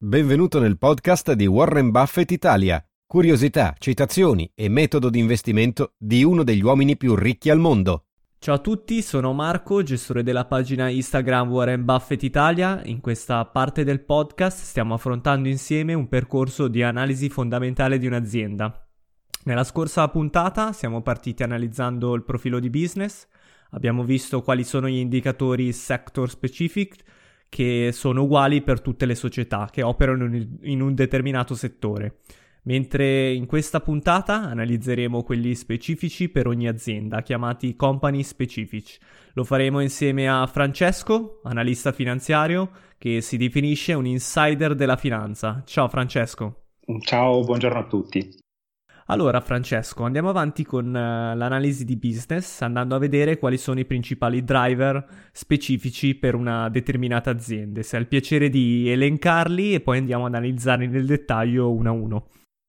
Benvenuto nel podcast di Warren Buffett Italia. Curiosità, citazioni e metodo di investimento di uno degli uomini più ricchi al mondo. Ciao a tutti, sono Marco, gestore della pagina Instagram Warren Buffett Italia. In questa parte del podcast stiamo affrontando insieme un percorso di analisi fondamentale di un'azienda. Nella scorsa puntata siamo partiti analizzando il profilo di business, abbiamo visto quali sono gli indicatori sector specific che sono uguali per tutte le società che operano in un determinato settore, mentre in questa puntata analizzeremo quelli specifici per ogni azienda, chiamati company specific. Lo faremo insieme a Francesco, analista finanziario, che si definisce un insider della finanza. Ciao Francesco. Ciao, buongiorno a tutti. Allora, Francesco, andiamo avanti con uh, l'analisi di business, andando a vedere quali sono i principali driver specifici per una determinata azienda. Se hai il piacere di elencarli e poi andiamo ad analizzarli nel dettaglio uno a uno.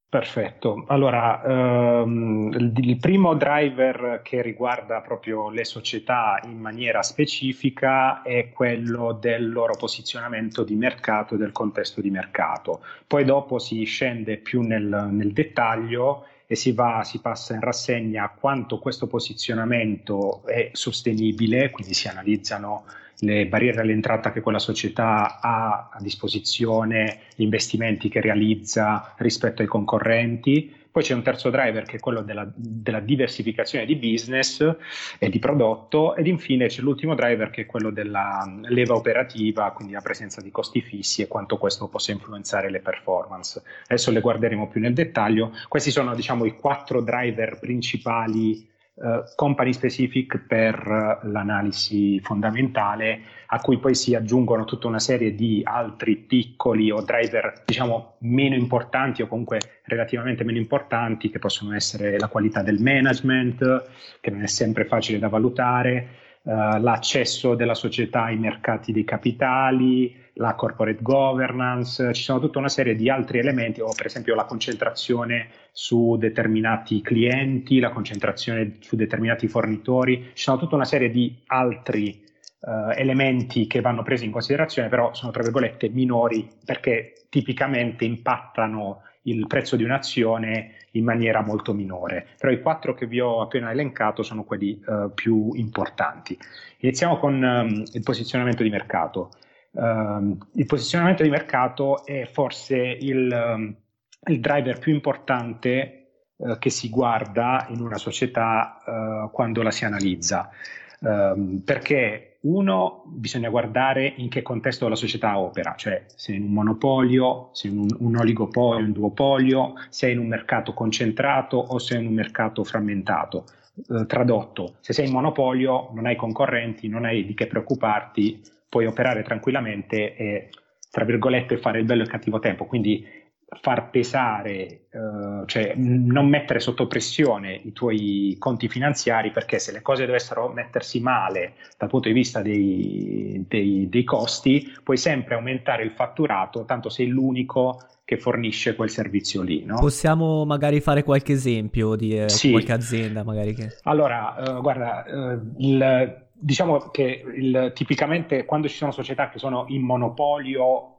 Perfetto, allora ehm, il, il primo driver che riguarda proprio le società in maniera specifica è quello del loro posizionamento di mercato e del contesto di mercato. Poi dopo si scende più nel, nel dettaglio e si, va, si passa in rassegna quanto questo posizionamento è sostenibile, quindi si analizzano le barriere all'entrata che quella società ha a disposizione, gli investimenti che realizza rispetto ai concorrenti. Poi c'è un terzo driver che è quello della, della, diversificazione di business e di prodotto ed infine c'è l'ultimo driver che è quello della leva operativa, quindi la presenza di costi fissi e quanto questo possa influenzare le performance. Adesso le guarderemo più nel dettaglio. Questi sono diciamo i quattro driver principali uh, company specific per uh, l'analisi fondamentale, a cui poi si aggiungono tutta una serie di altri piccoli o driver, diciamo, meno importanti o comunque relativamente meno importanti, che possono essere la qualità del management, che non è sempre facile da valutare, Uh, l'accesso della società ai mercati dei capitali, la corporate governance, ci sono tutta una serie di altri elementi, o per esempio la concentrazione su determinati clienti, la concentrazione su determinati fornitori, ci sono tutta una serie di altri uh, elementi che vanno presi in considerazione, però sono tra virgolette minori perché tipicamente impattano il prezzo di un'azione in maniera molto minore. Però i quattro che vi ho appena elencato sono quelli uh, più importanti. Iniziamo con um, il posizionamento di mercato. Uh, il posizionamento di mercato è forse il, um, il driver più importante uh, che si guarda in una società uh, quando la si analizza, perché uno bisogna guardare in che contesto la società opera, cioè se in un monopolio, se in un, un oligopolio, un duopolio, se in un mercato concentrato o se in un mercato frammentato. Uh, tradotto, se sei in monopolio non hai concorrenti, non hai di che preoccuparti, puoi operare tranquillamente e, tra virgolette, fare il bello e il cattivo tempo. Quindi far pesare, uh, cioè non mettere sotto pressione i tuoi conti finanziari perché se le cose dovessero mettersi male dal punto di vista dei, dei, dei costi, puoi sempre aumentare il fatturato, tanto sei l'unico che fornisce quel servizio lì. No? Possiamo magari fare qualche esempio di eh, sì. qualche azienda magari che... Allora, uh, guarda, uh, il diciamo che il, tipicamente quando ci sono società che sono in monopolio, eh,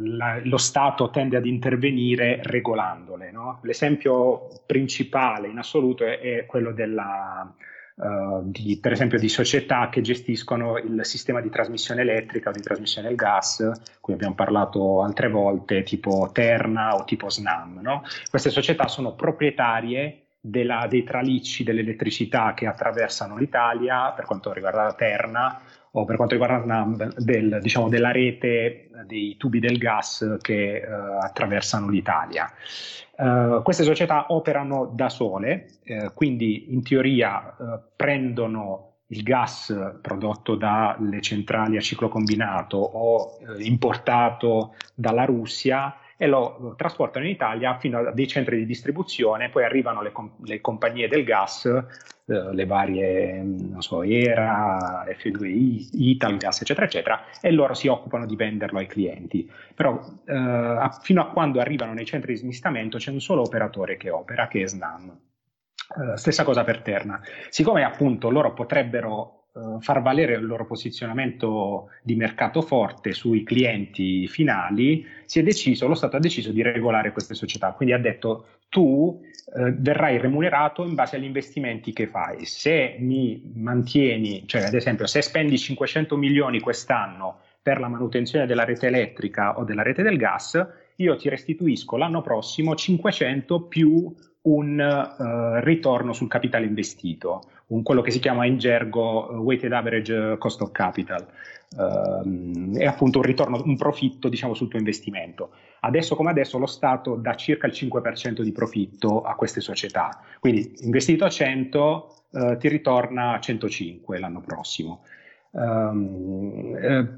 la, lo Stato tende ad intervenire regolandole. No? L'esempio principale in assoluto è, è quello della, uh, di, per esempio di società che gestiscono il sistema di trasmissione elettrica o di trasmissione del gas, cui abbiamo parlato altre volte, tipo Terna o tipo Snam. No? Queste società sono proprietarie della, dei tralicci dell'elettricità che attraversano l'Italia per quanto riguarda la Terna o per quanto riguarda del, diciamo, della rete dei tubi del gas che uh, attraversano l'Italia. Uh, queste società operano da sole, uh, quindi in teoria prendono il gas prodotto dalle centrali a ciclo combinato o eh, importato dalla Russia e lo trasportano in Italia fino a dei centri di distribuzione, poi arrivano le, com- le compagnie del gas, eh, le varie, non so, ERA, F2I, Italgas, eccetera, eccetera, e loro si occupano di venderlo ai clienti. Però eh, fino a quando arrivano nei centri di smistamento c'è un solo operatore che opera, che è SNAM. Uh, stessa cosa per Terna. Siccome appunto loro potrebbero uh, far valere il loro posizionamento di mercato forte sui clienti finali, si è deciso, lo Stato ha deciso di regolare queste società. Quindi ha detto tu uh, verrai remunerato in base agli investimenti che fai. Se mi mantieni, cioè ad esempio se spendi 500 milioni quest'anno per la manutenzione della rete elettrica o della rete del gas, io ti restituisco l'anno prossimo 500 più un uh, ritorno sul capitale investito, un, quello che si chiama in gergo uh, weighted average cost of capital, uh, è appunto un ritorno, un profitto diciamo, sul tuo investimento. Adesso come adesso lo Stato dà circa il 5% di profitto a queste società, quindi investito a 100 eh, ti ritorna a 105 l'anno prossimo. Um, eh,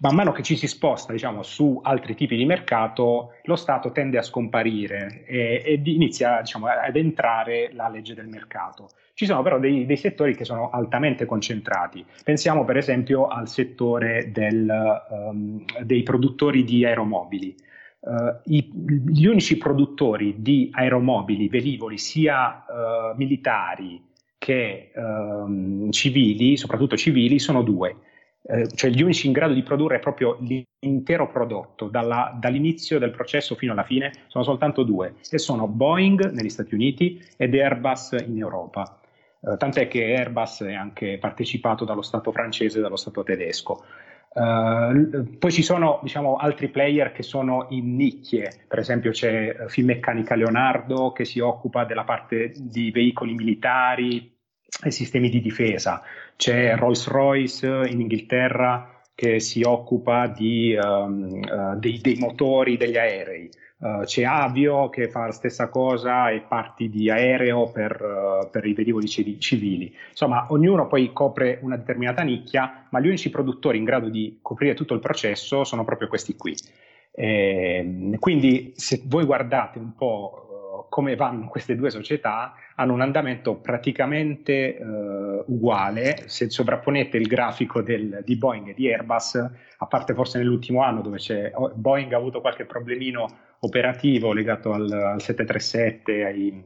man mano che ci si sposta diciamo, su altri tipi di mercato, lo Stato tende a scomparire e, ed inizia diciamo, ad entrare la legge del mercato. Ci sono però dei, dei, settori che sono altamente concentrati. Pensiamo per esempio al settore del, um, dei produttori di aeromobili. Uh, i, gli unici produttori di aeromobili, velivoli, sia uh, militari che uh, civili, soprattutto civili, sono due eh, cioè gli unici in grado di produrre proprio l'intero prodotto dalla, dall'inizio del processo fino alla fine sono soltanto due e sono Boeing negli Stati Uniti ed Airbus in Europa. Eh, tant'è che Airbus è anche partecipato dallo Stato francese e dallo Stato tedesco. Uh, poi ci sono diciamo, altri player che sono in nicchie, per esempio c'è uh, Finmeccanica Leonardo che si occupa della parte di veicoli militari e sistemi di difesa, c'è Rolls-Royce in Inghilterra che si occupa di, um, uh, dei, dei, motori degli aerei. Uh, c'è Avio che fa la stessa cosa e parti di aereo per, uh, per i velivoli civili. Insomma, ognuno poi copre una determinata nicchia, ma gli unici produttori in grado di coprire tutto il processo sono proprio questi qui. E, ehm, quindi, se voi guardate un po' come vanno queste due società hanno un andamento praticamente eh, uguale. Se sovrapponete il grafico del, di Boeing e di Airbus, a parte forse nell'ultimo anno dove oh, Boeing ha avuto qualche problemino operativo legato al, al 737, ai,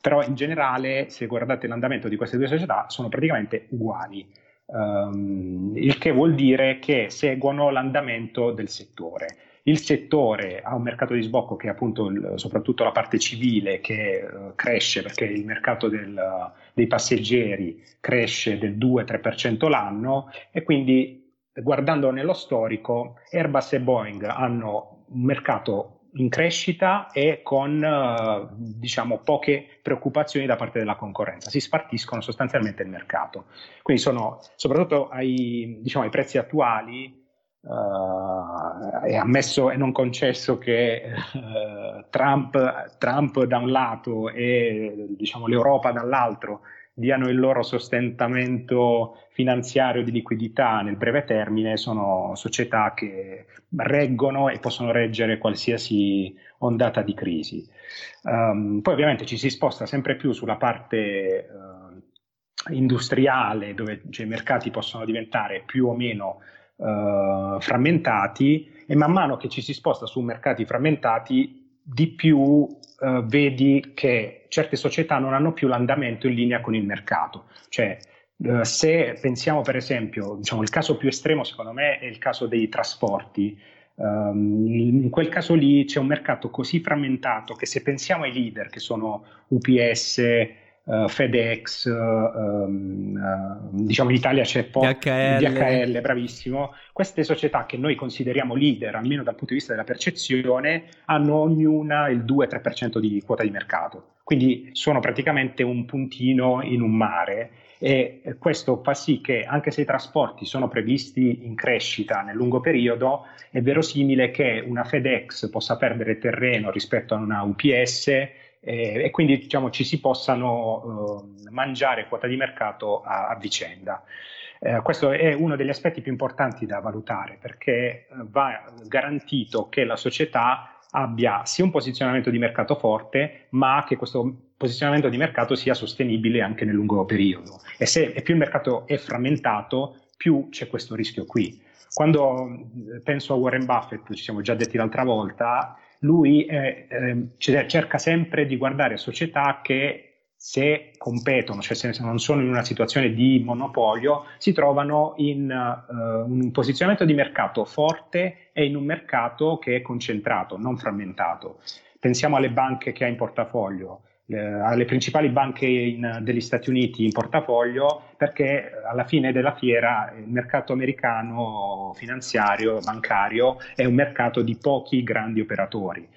però in generale se guardate l'andamento di queste due società sono praticamente uguali. Um, il che vuol dire che seguono l'andamento del settore il settore ha un mercato di sbocco che è appunto il, soprattutto la parte civile che uh, cresce perché il mercato del, dei passeggeri cresce del 2-3% l'anno e quindi guardando nello storico Airbus e Boeing hanno un mercato in crescita e con uh, diciamo poche preoccupazioni da parte della concorrenza, si spartiscono sostanzialmente il mercato. Quindi sono soprattutto ai, diciamo, ai prezzi attuali Uh, è ammesso e non concesso che uh, Trump, Trump, da un lato e diciamo, l'Europa dall'altro diano il loro sostentamento finanziario di liquidità nel breve termine, sono società che reggono e possono reggere qualsiasi ondata di crisi. Um, poi ovviamente ci si sposta sempre più sulla parte uh, industriale dove cioè, i mercati possono diventare più o meno uh, frammentati e man mano che ci si sposta su mercati frammentati di più uh, vedi che certe società non hanno più l'andamento in linea con il mercato. Cioè, uh, se pensiamo per esempio, diciamo, il caso più estremo secondo me è il caso dei trasporti, um, in quel caso lì c'è un mercato così frammentato che se pensiamo ai leader che sono UPS, uh, FedEx, um, uh, diciamo in Italia c'è po- DHL. DHL, bravissimo. Queste società che noi consideriamo leader, almeno dal punto di vista della percezione, hanno ognuna il 2-3% di quota di mercato. Quindi sono praticamente un puntino in un mare e questo fa sì che anche se i trasporti sono previsti in crescita nel lungo periodo, è verosimile che una FedEx possa perdere terreno rispetto a una UPS e, e quindi diciamo, ci si possano uh, mangiare quota di mercato a, a vicenda. Eh, questo è uno degli aspetti più importanti da valutare perché eh, va garantito che la società abbia sia un posizionamento di mercato forte, ma che questo posizionamento di mercato sia sostenibile anche nel lungo periodo. E se e più il mercato è frammentato, più c'è questo rischio qui. Quando eh, penso a Warren Buffett, ci siamo già detti l'altra volta, lui eh, eh, cerca sempre di guardare società che se competono, cioè se non sono in una situazione di monopolio, si trovano in uh, un posizionamento di mercato forte e in un mercato che è concentrato, non frammentato. Pensiamo alle banche che ha in portafoglio, eh, alle principali banche in, degli Stati Uniti in portafoglio, perché alla fine della fiera il mercato americano finanziario, bancario, è un mercato di pochi grandi operatori.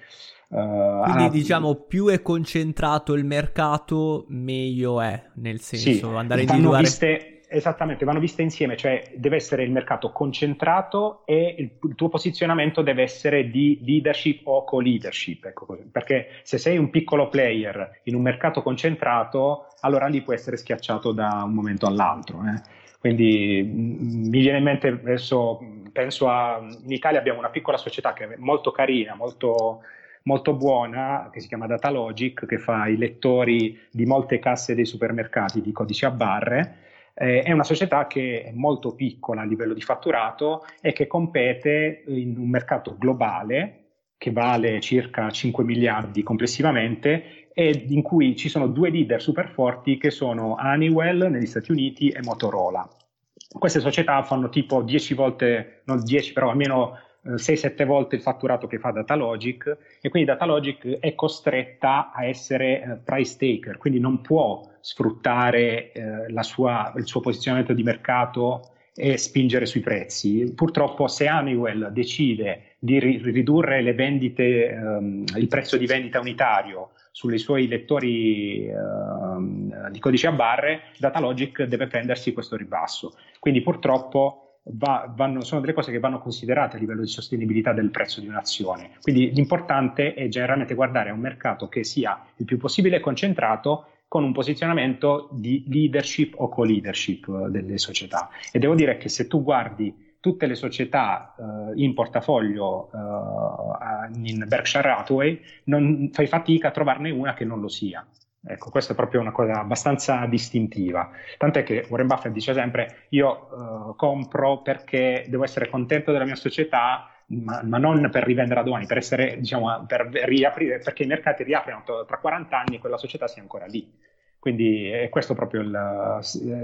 Uh, Quindi ah, diciamo più è concentrato il mercato meglio è, nel senso sì, andare a individuare... Viste, esattamente, vanno viste insieme, cioè deve essere il mercato concentrato e il, il tuo posizionamento deve essere di leadership o co-leadership, ecco perché se sei un piccolo player in un mercato concentrato, allora lì puoi essere schiacciato da un momento all'altro. Eh. Quindi mm, mi viene in mente adesso, penso a, in Italia abbiamo una piccola società che è molto carina, molto molto buona che si chiama Datalogic, che fa i lettori di molte casse dei supermercati di codici a barre. Eh, è una società che è molto piccola a livello di fatturato e che compete in un mercato globale che vale circa 5 miliardi complessivamente e in cui ci sono due leader super forti che sono Honeywell negli Stati Uniti e Motorola. Queste società fanno tipo 10 volte, non 10 però almeno 6-7 volte il fatturato che fa Datalogic e quindi Datalogic è costretta a essere eh, price taker, quindi non può sfruttare eh, sua, il suo posizionamento di mercato e spingere sui prezzi. Purtroppo se Honeywell decide di ri- ridurre le vendite, ehm, il prezzo di vendita unitario sui suoi lettori ehm, di codice a barre, Datalogic deve prendersi questo ribasso. Quindi purtroppo va, vanno, sono delle cose che vanno considerate a livello di sostenibilità del prezzo di un'azione. Quindi l'importante è generalmente guardare a un mercato che sia il più possibile concentrato con un posizionamento di leadership o co-leadership eh, delle società. E devo dire che se tu guardi tutte le società uh, in portafoglio uh, in Berkshire Hathaway, non fai fatica a trovarne una che non lo sia. Ecco, questa è proprio una cosa abbastanza distintiva. Tant'è che Warren Buffett dice sempre: Io uh, compro perché devo essere contento della mia società, ma, ma non per rivendere a domani, per essere, diciamo, per riaprire, perché i mercati riaprono tra 40 anni e quella società sia ancora lì. Quindi è questo proprio il,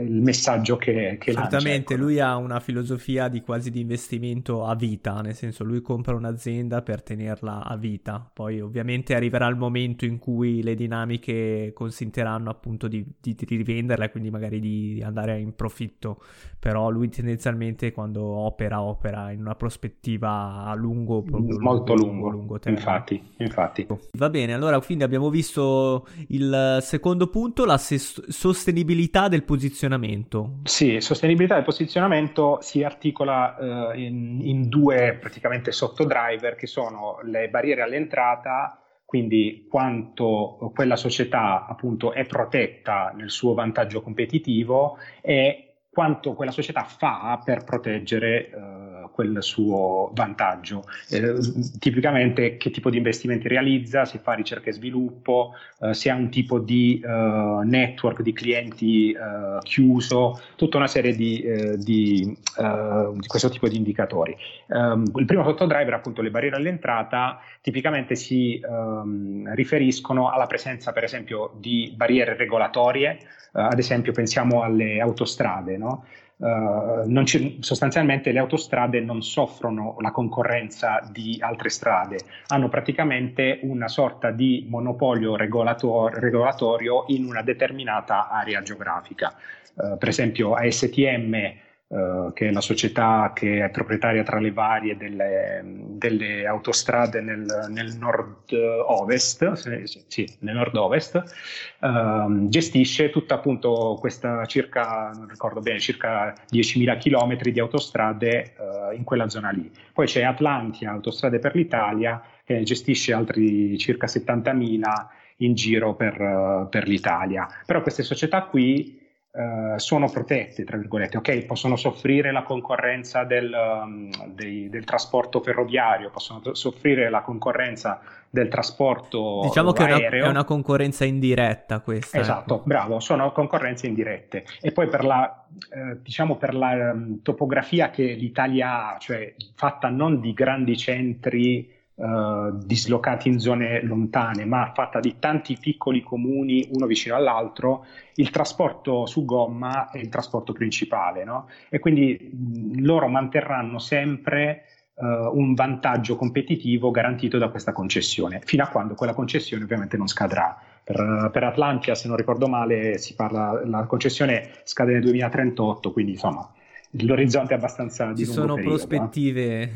il messaggio che, che Assolutamente, ecco. lui ha una filosofia di quasi di investimento a vita, nel senso lui compra un'azienda per tenerla a vita, poi ovviamente arriverà il momento in cui le dinamiche consentiranno appunto di, di, di rivenderla e quindi magari di andare in profitto, però lui tendenzialmente quando opera opera in una prospettiva a lungo, molto lungo, lungo, lungo infatti, infatti. Va bene, allora quindi abbiamo visto il secondo punto, la ses- sostenibilità del posizionamento. Sì, sostenibilità del posizionamento si articola eh, in, in, due praticamente sottodriver che sono le barriere all'entrata, quindi quanto quella società appunto è protetta nel suo vantaggio competitivo e quanto quella società fa per proteggere uh, quel suo vantaggio. Eh, tipicamente che tipo di investimenti realizza, se fa ricerca e sviluppo, uh, se ha un tipo di uh, network di clienti chiuso, tutta una serie di, di, di, questo tipo di indicatori. Um, il primo sottodriver, appunto le barriere all'entrata, tipicamente si um, riferiscono alla presenza per esempio di barriere regolatorie, ad esempio pensiamo alle autostrade, no? uh, sostanzialmente le autostrade non soffrono la concorrenza di altre strade, hanno praticamente una sorta di monopolio regolator- regolatorio in una determinata area geografica. Uh, per esempio ASTM eh, che è la società che è proprietaria tra le varie delle, delle autostrade nel, nel nord-ovest, sì, nel nord-ovest, uh, gestisce tutta appunto questa circa, non ricordo bene, circa 10.000 km di autostrade uh, in quella zona lì. Poi c'è Atlantia, Autostrade per l'Italia, che gestisce altri circa 70.000 in giro per, per l'Italia. Però queste società qui Uh, sono protette, tra virgolette, ok, possono soffrire la concorrenza del, um, dei, del, trasporto ferroviario, possono soffrire la concorrenza del trasporto diciamo che è una, è una, concorrenza indiretta questa. Esatto, ecco. bravo, sono concorrenze indirette. E poi per la, eh, diciamo per la um, topografia che l'Italia ha, cioè fatta non di grandi centri Uh, dislocati in zone lontane, ma fatta di tanti piccoli comuni uno vicino all'altro, il trasporto su gomma è il trasporto principale, no? E quindi mh, loro manterranno sempre uh, un vantaggio competitivo garantito da questa concessione, fino a quando quella concessione ovviamente non scadrà. Per, per Atlantia, se non ricordo male, si parla, la concessione scade nel 2038, quindi insomma l'orizzonte è abbastanza di Ci sono periodo, prospettive eh?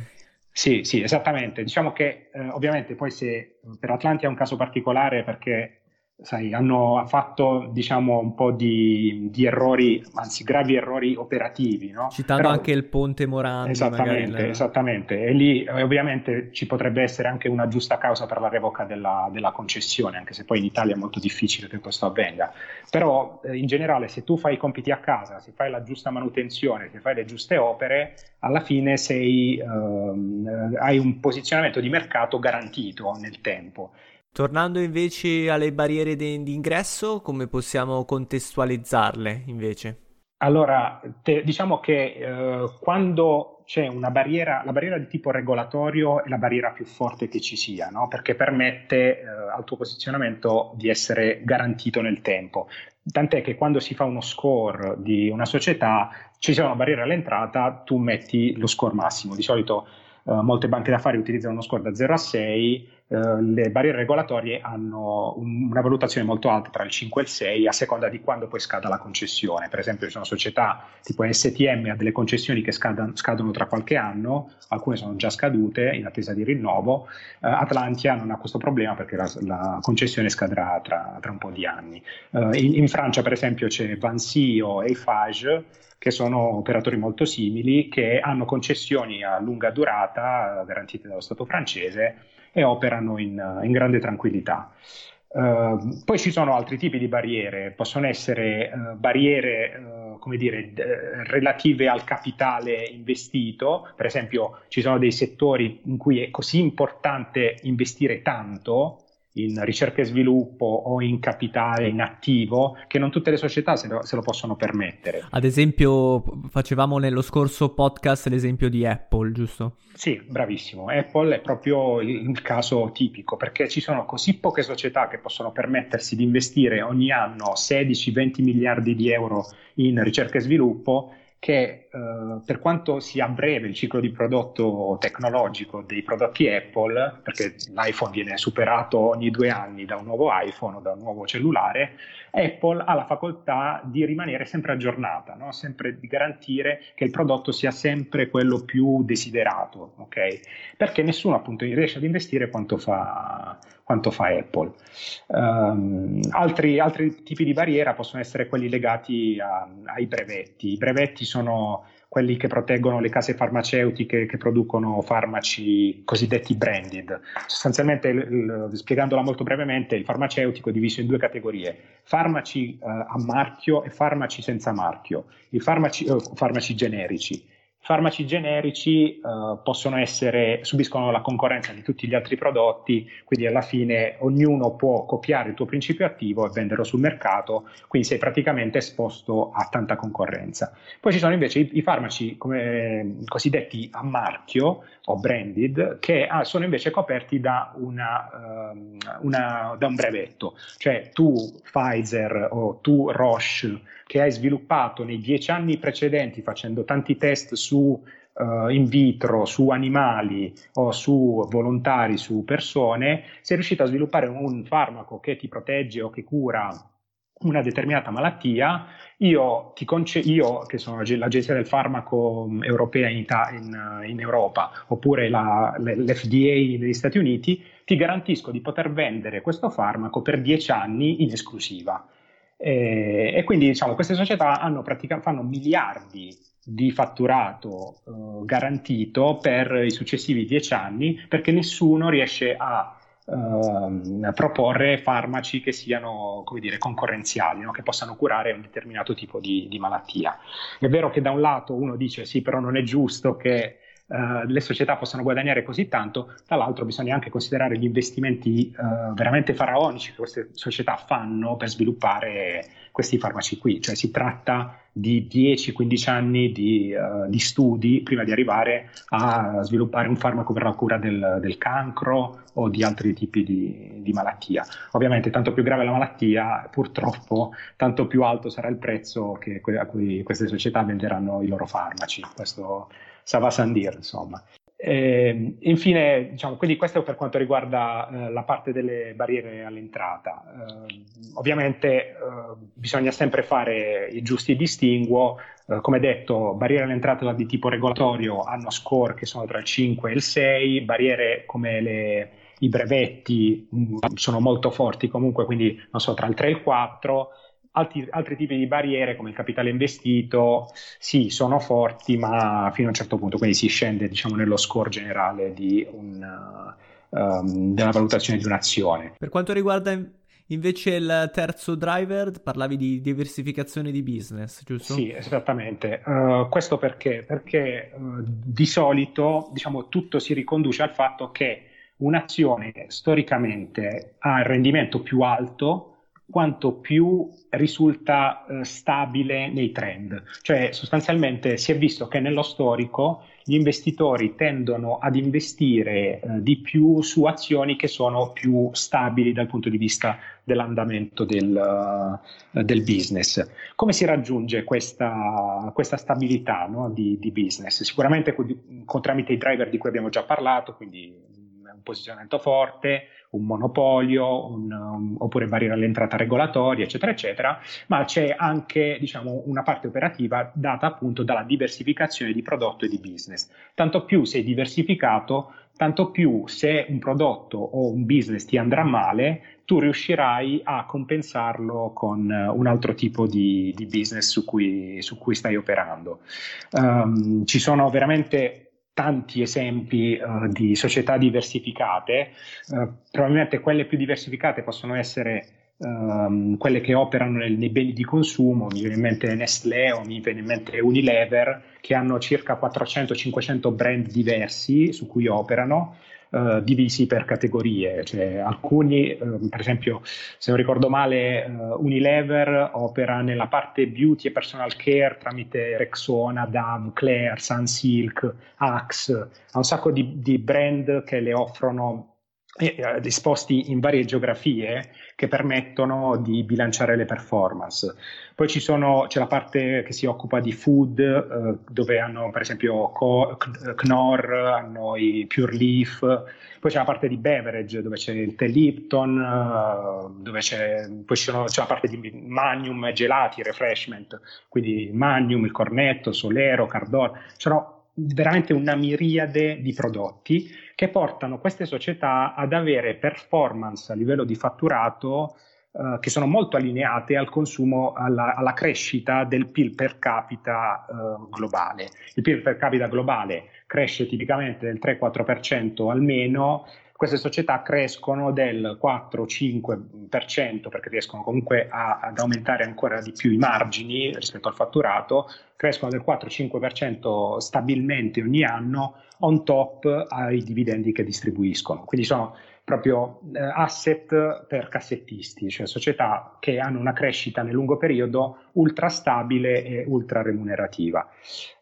Sì, sì, esattamente. Diciamo che eh, ovviamente poi se per Atlantia è un caso particolare perché sai, hanno fatto diciamo un po' di, di, errori, anzi gravi errori operativi. No? Citando Però, anche il ponte Morandi. Esattamente, magari, esattamente. E lì eh, ovviamente ci potrebbe essere anche una giusta causa per la revoca della, della, concessione, anche se poi in Italia è molto difficile che questo avvenga. Però eh, in generale se tu fai i compiti a casa, se fai la giusta manutenzione, se fai le giuste opere, alla fine sei, ehm, hai un posizionamento di mercato garantito nel tempo. Tornando invece alle barriere di ingresso, come possiamo contestualizzarle invece? Allora, te, diciamo che eh, quando c'è una barriera, la barriera di tipo regolatorio è la barriera più forte che ci sia, no? perché permette eh, al tuo posizionamento di essere garantito nel tempo. Tant'è che quando si fa uno score di una società, ci sia una barriera all'entrata, tu metti lo score massimo. Di solito eh, molte banche d'affari utilizzano uno score da 0 a 6 eh, le barriere regolatorie hanno un, una valutazione molto alta tra il 5 e il 6 a seconda di quando poi scada la concessione. Per esempio ci sono società tipo STM ha delle concessioni che scadono, scadono tra qualche anno, alcune sono già scadute in attesa di rinnovo, uh, Atlantia non ha questo problema perché la, la concessione scadrà tra, tra, un po' di anni. Uh, in, in, Francia per esempio c'è Vancy o Eiffage che sono operatori molto simili che hanno concessioni a lunga durata garantite dallo Stato francese e operano in, in grande tranquillità. Uh, poi ci sono altri tipi di barriere, possono essere uh, barriere uh, come dire, d- relative al capitale investito, per esempio ci sono dei settori in cui è così importante investire tanto in ricerca e sviluppo o in capitale, in attivo, che non tutte le società se lo, se lo, possono permettere. Ad esempio, facevamo nello scorso podcast l'esempio di Apple, giusto? Sì, bravissimo. Apple è proprio il, il caso tipico perché ci sono così poche società che possono permettersi di investire ogni anno 16-20 miliardi di euro in ricerca e sviluppo che eh, per quanto sia breve il ciclo di prodotto tecnologico dei prodotti Apple, perché l'iPhone viene superato ogni due anni da un nuovo iPhone o da un nuovo cellulare, Apple ha la facoltà di rimanere sempre aggiornata, no? sempre di garantire che il prodotto sia sempre quello più desiderato, okay? perché nessuno appunto riesce ad investire quanto fa, quanto fa Apple. Um, altri, altri, tipi di barriera possono essere quelli legati a, ai brevetti. I brevetti sono quelli che proteggono le case farmaceutiche che producono farmaci cosiddetti branded. Sostanzialmente, il, il, spiegandola molto brevemente, il farmaceutico è diviso in due categorie, farmaci uh, a marchio e farmaci senza marchio, i farmaci, uh, farmaci generici farmaci generici uh, possono essere, subiscono la concorrenza di tutti gli altri prodotti, quindi alla fine ognuno può copiare il tuo principio attivo e venderlo sul mercato, quindi sei praticamente esposto a tanta concorrenza. Poi ci sono invece i, i farmaci come, cosiddetti a marchio o branded che ah, sono invece coperti da, una, uh, una, da un brevetto, cioè tu Pfizer o tu Roche che hai sviluppato nei dieci anni precedenti facendo tanti test su uh, in vitro, su animali o su volontari, su persone, sei riuscito a sviluppare un farmaco che ti protegge o che cura una determinata malattia, io, conce- io che sono l'agenzia del farmaco europea in, Ita- in, in Europa oppure la, l'FDA negli Stati Uniti, ti garantisco di poter vendere questo farmaco per dieci anni in esclusiva. E, e quindi diciamo, queste società pratica- fanno miliardi di fatturato eh, garantito per i successivi dieci anni perché nessuno riesce a Uh, proporre farmaci che siano dire, concorrenziali, no? che possano curare un determinato tipo di, di, malattia. È vero che da un lato uno dice sì, però non è giusto che uh, le società possano guadagnare così tanto, dall'altro bisogna anche considerare gli investimenti uh, veramente faraonici che queste società fanno per sviluppare questi farmaci qui, cioè si tratta di 10-15 anni di, uh, di, studi prima di arrivare a sviluppare un farmaco per la cura del, del cancro o di altri tipi di, di, malattia. Ovviamente tanto più grave la malattia, purtroppo tanto più alto sarà il prezzo che, a cui queste società venderanno i loro farmaci. Questo ça va sans dire, insomma. E, infine, diciamo, quindi questo per quanto riguarda eh, la parte delle barriere all'entrata. Eh, ovviamente eh, bisogna sempre fare i giusti distinguo. Eh, come detto, barriere all'entrata di tipo regolatorio hanno score che sono tra il 5 e il 6, barriere come le, i brevetti mh, mm, sono molto forti comunque, quindi non so, tra il 3 e il 4 Altri, altri, tipi di barriere come il capitale investito sì, sono forti, ma fino a un certo punto, quindi si scende diciamo, nello score generale un, um, della valutazione di un'azione. Per quanto riguarda invece il terzo driver, parlavi di diversificazione di business, giusto? Sì, esattamente. Uh, questo perché? Perché uh, di solito diciamo, tutto si riconduce al fatto che un'azione storicamente ha il rendimento più alto quanto più risulta eh, stabile nei trend. Cioè sostanzialmente si è visto che nello storico gli investitori tendono ad investire eh, di più su azioni che sono più stabili dal punto di vista dell'andamento del, uh, del business. Come si raggiunge questa, questa stabilità no, di, di, business? Sicuramente con, con, tramite i driver di cui abbiamo già parlato, quindi posizionamento forte, un monopolio, un, um, oppure barriera all'entrata regolatoria, eccetera, eccetera, ma c'è anche diciamo, una parte operativa data appunto dalla diversificazione di prodotto e di business. Tanto più sei diversificato, tanto più se un prodotto o un business ti andrà male, tu riuscirai a compensarlo con uh, un altro tipo di, di business su cui, su cui, stai operando. Um, ci sono veramente tanti esempi uh, di società diversificate, uh, probabilmente quelle più diversificate possono essere um, quelle che operano nel, nei beni di consumo, mi viene in mente Nestlé o mi viene in mente Unilever, che hanno circa 400-500 brand diversi su cui operano, Uh, divisi per categorie, cioè alcuni, uh, per esempio, se non ricordo male, uh, Unilever opera nella parte beauty e personal care tramite Rexona, Dove, Claire, Sunsilk, Axe, ha un sacco di, di brand che le offrono eh, disposti in varie geografie che permettono di bilanciare le performance. Poi sono, c'è la parte che si occupa di food, eh, dove hanno per esempio Co- Knorr, hanno i Pure Leaf, poi c'è la parte di beverage, dove c'è il tè Lipton, eh, dove c'è, poi sono, c'è la parte di Magnum, gelati, refreshment, quindi Magnum, il Cornetto, Solero, Cardor, sono veramente una miriade di prodotti che portano queste società ad avere performance a livello di fatturato eh, che sono molto allineate al consumo, alla, alla crescita del PIL per capita eh, globale. Il PIL per capita globale cresce tipicamente del 3-4% almeno queste società crescono del 4-5% perché riescono comunque a, ad aumentare ancora di più i margini rispetto al fatturato, crescono del 4-5% stabilmente ogni anno on top ai dividendi che distribuiscono. Quindi sono proprio eh, asset per cassettisti, cioè società che hanno una crescita nel lungo periodo ultra stabile e ultra remunerativa.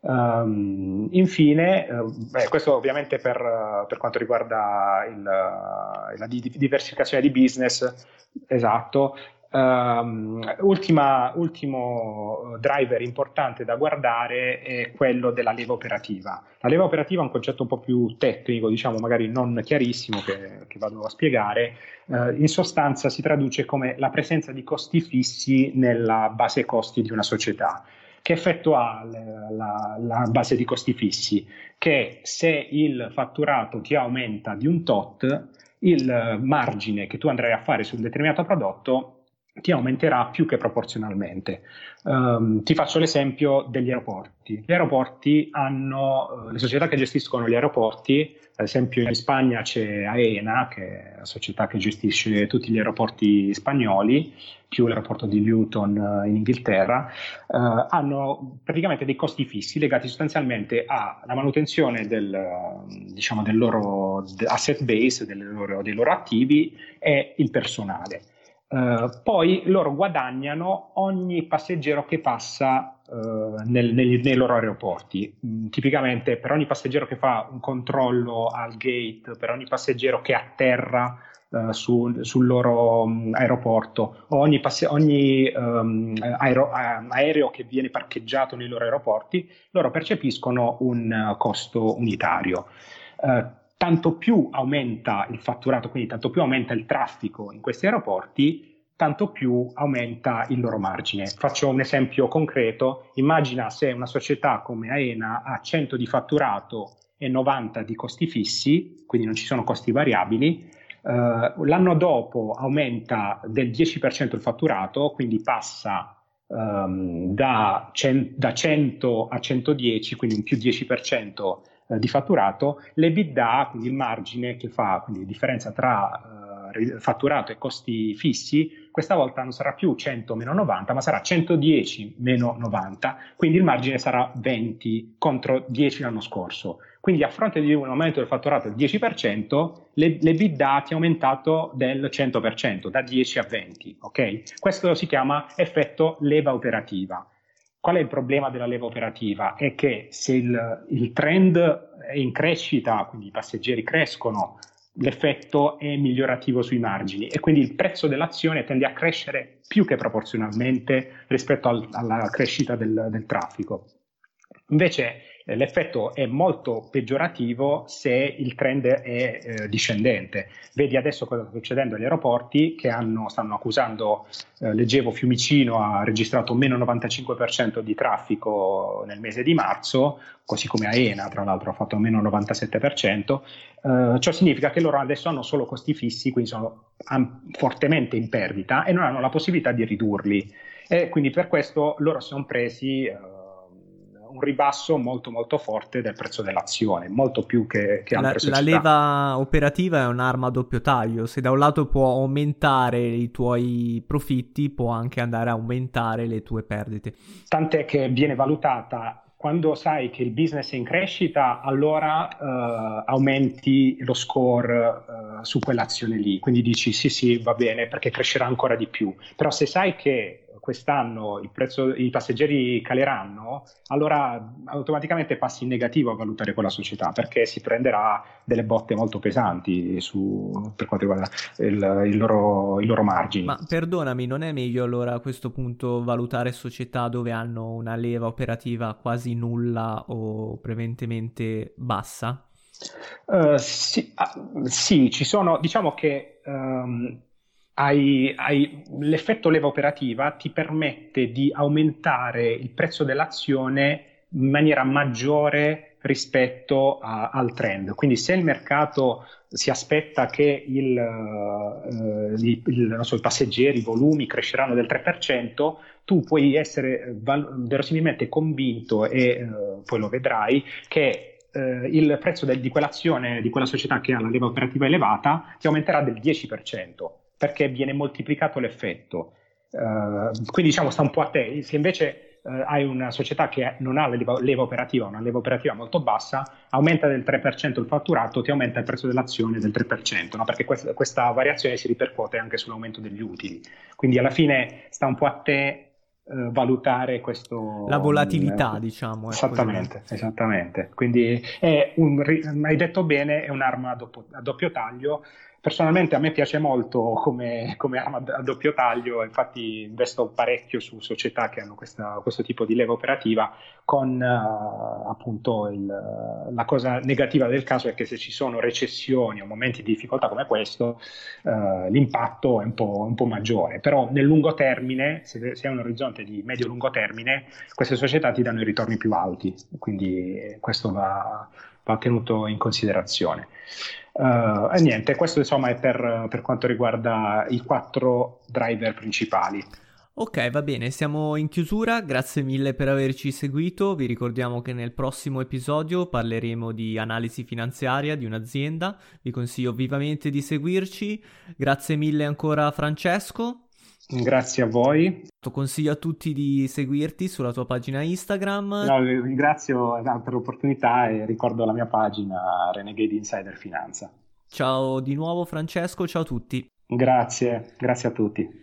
Um, infine, eh, beh, questo ovviamente per, per quanto riguarda il, la diversificazione di business, esatto, Um, ultima, ultimo driver importante da guardare è quello della leva operativa. La leva operativa è un concetto un po' più tecnico, diciamo magari non chiarissimo, che, che vado a spiegare. Uh, in sostanza si traduce come la presenza di costi fissi nella base costi di una società. Che effetto ha la, la base di costi fissi? Che se il fatturato ti aumenta di un tot, il margine che tu andrai a fare su un determinato prodotto ti aumenterà più che proporzionalmente. Um, ti faccio l'esempio degli aeroporti. Gli aeroporti hanno, uh, le società che gestiscono gli aeroporti, ad esempio in Spagna c'è AENA, che è la società che gestisce tutti gli aeroporti spagnoli, più l'aeroporto di Luton uh, in Inghilterra, uh, hanno praticamente dei costi fissi legati sostanzialmente alla manutenzione del, diciamo, del loro asset base, loro, dei loro attivi e il personale. Uh, poi loro guadagnano ogni passeggero che passa uh, nel, nei, nei, loro aeroporti. Mm, tipicamente per ogni passeggero che fa un controllo al gate, per ogni passeggero che atterra uh, su, sul loro um, aeroporto ogni, passe- ogni um, aero- aereo che viene parcheggiato nei loro aeroporti, loro percepiscono un costo unitario tanto più aumenta il fatturato, quindi tanto più aumenta il traffico in questi aeroporti, tanto più aumenta il loro margine. Faccio un esempio concreto, immagina se una società come Aena ha 100 di fatturato e 90 di costi fissi, quindi non ci sono costi variabili, Uh, l'anno dopo aumenta del 10% il fatturato, quindi passa um, da, cen- da, 100 a 110, quindi un più 10% eh, di fatturato, l'EBITDA, quindi il margine che fa, quindi differenza tra eh, fatturato e costi fissi, questa volta non sarà più 100 meno 90, ma sarà 110 meno 90, quindi il margine sarà 20 contro 10 l'anno scorso. Quindi a fronte di un aumento del fatturato del 10%, le, l'EBITDA ti è aumentato del 100%, da 10 a 20, ok? Questo si chiama effetto leva operativa. Qual è il problema della leva operativa? È che se il, il trend è in crescita, quindi i passeggeri crescono, l'effetto è migliorativo sui margini e quindi il prezzo dell'azione tende a crescere più che proporzionalmente rispetto al, alla crescita del, del traffico. Invece l'effetto è molto peggiorativo se il trend è eh, discendente. Vedi adesso cosa sta succedendo agli aeroporti che hanno, stanno accusando, eh, leggevo Fiumicino ha registrato meno 95% di traffico nel mese di marzo, così come Aena tra l'altro ha fatto meno 97%, eh, ciò significa che loro adesso hanno solo costi fissi, quindi sono am- fortemente in perdita e non hanno la possibilità di ridurli. E quindi per questo loro si sono presi eh, un ribasso molto molto forte del prezzo dell'azione, molto più che, che altre la, società. La leva operativa è un'arma a doppio taglio, se da un lato può aumentare i tuoi profitti, può anche andare a aumentare le tue perdite. Tant'è che viene valutata quando sai che il business è in crescita, allora uh, aumenti lo score uh, su quell'azione lì. Quindi dici sì, sì, va bene perché crescerà ancora di più. Però se sai che quest'anno il prezzo, i passeggeri caleranno, allora automaticamente passi in negativo a valutare quella società perché si prenderà delle botte molto pesanti su, per quanto riguarda il, il loro, i loro margini. Ma perdonami, non è meglio allora a questo punto valutare società dove hanno una leva operativa quasi nulla o prevalentemente bassa? Uh, sì, uh, sì, ci sono, diciamo che um, hai, hai, l'effetto leva operativa ti permette di aumentare il prezzo dell'azione in maniera maggiore rispetto a, al trend. Quindi se il mercato si aspetta che il, uh, il, il, so, i passeggeri, i volumi cresceranno del 3%, tu puoi essere val- verosimilmente convinto e uh, poi lo vedrai che uh, il prezzo del, di quell'azione, di quella società che ha la leva operativa elevata, ti aumenterà del 10% perché viene moltiplicato l'effetto. Uh, quindi diciamo sta un po' a te. Se invece uh, hai una società che non ha la leva, leva operativa, una leva operativa molto bassa, aumenta del 3% il fatturato, ti aumenta il prezzo dell'azione del 3%, no? perché questa, questa variazione si ripercuote anche sull'aumento degli utili. Quindi alla fine sta un po' a te Uh, valutare questo la volatilità, uh, diciamo. Esattamente, esattamente. Quindi è un, hai detto bene, è un'arma a doppio, a doppio taglio Personalmente a me piace molto come, come, arma a doppio taglio, infatti investo parecchio su società che hanno questa, questo tipo di leva operativa, con uh, appunto il, la cosa negativa del caso è che se ci sono recessioni o momenti di difficoltà come questo, uh, l'impatto è un po', un po', maggiore, però nel lungo termine, se, se hai un orizzonte di medio-lungo termine, queste società ti danno i ritorni più alti, quindi questo va, va tenuto in considerazione. Uh, e niente, questo insomma è per, per, quanto riguarda i quattro driver principali. Ok, va bene, siamo in chiusura, grazie mille per averci seguito, vi ricordiamo che nel prossimo episodio parleremo di analisi finanziaria di un'azienda, vi consiglio vivamente di seguirci, grazie mille ancora Francesco. Grazie a voi. Consiglio a tutti di seguirti sulla tua pagina Instagram. No, ringrazio per l'opportunità e ricordo la mia pagina Renegade Insider Finanza. Ciao di nuovo Francesco, ciao a tutti. Grazie, grazie a tutti.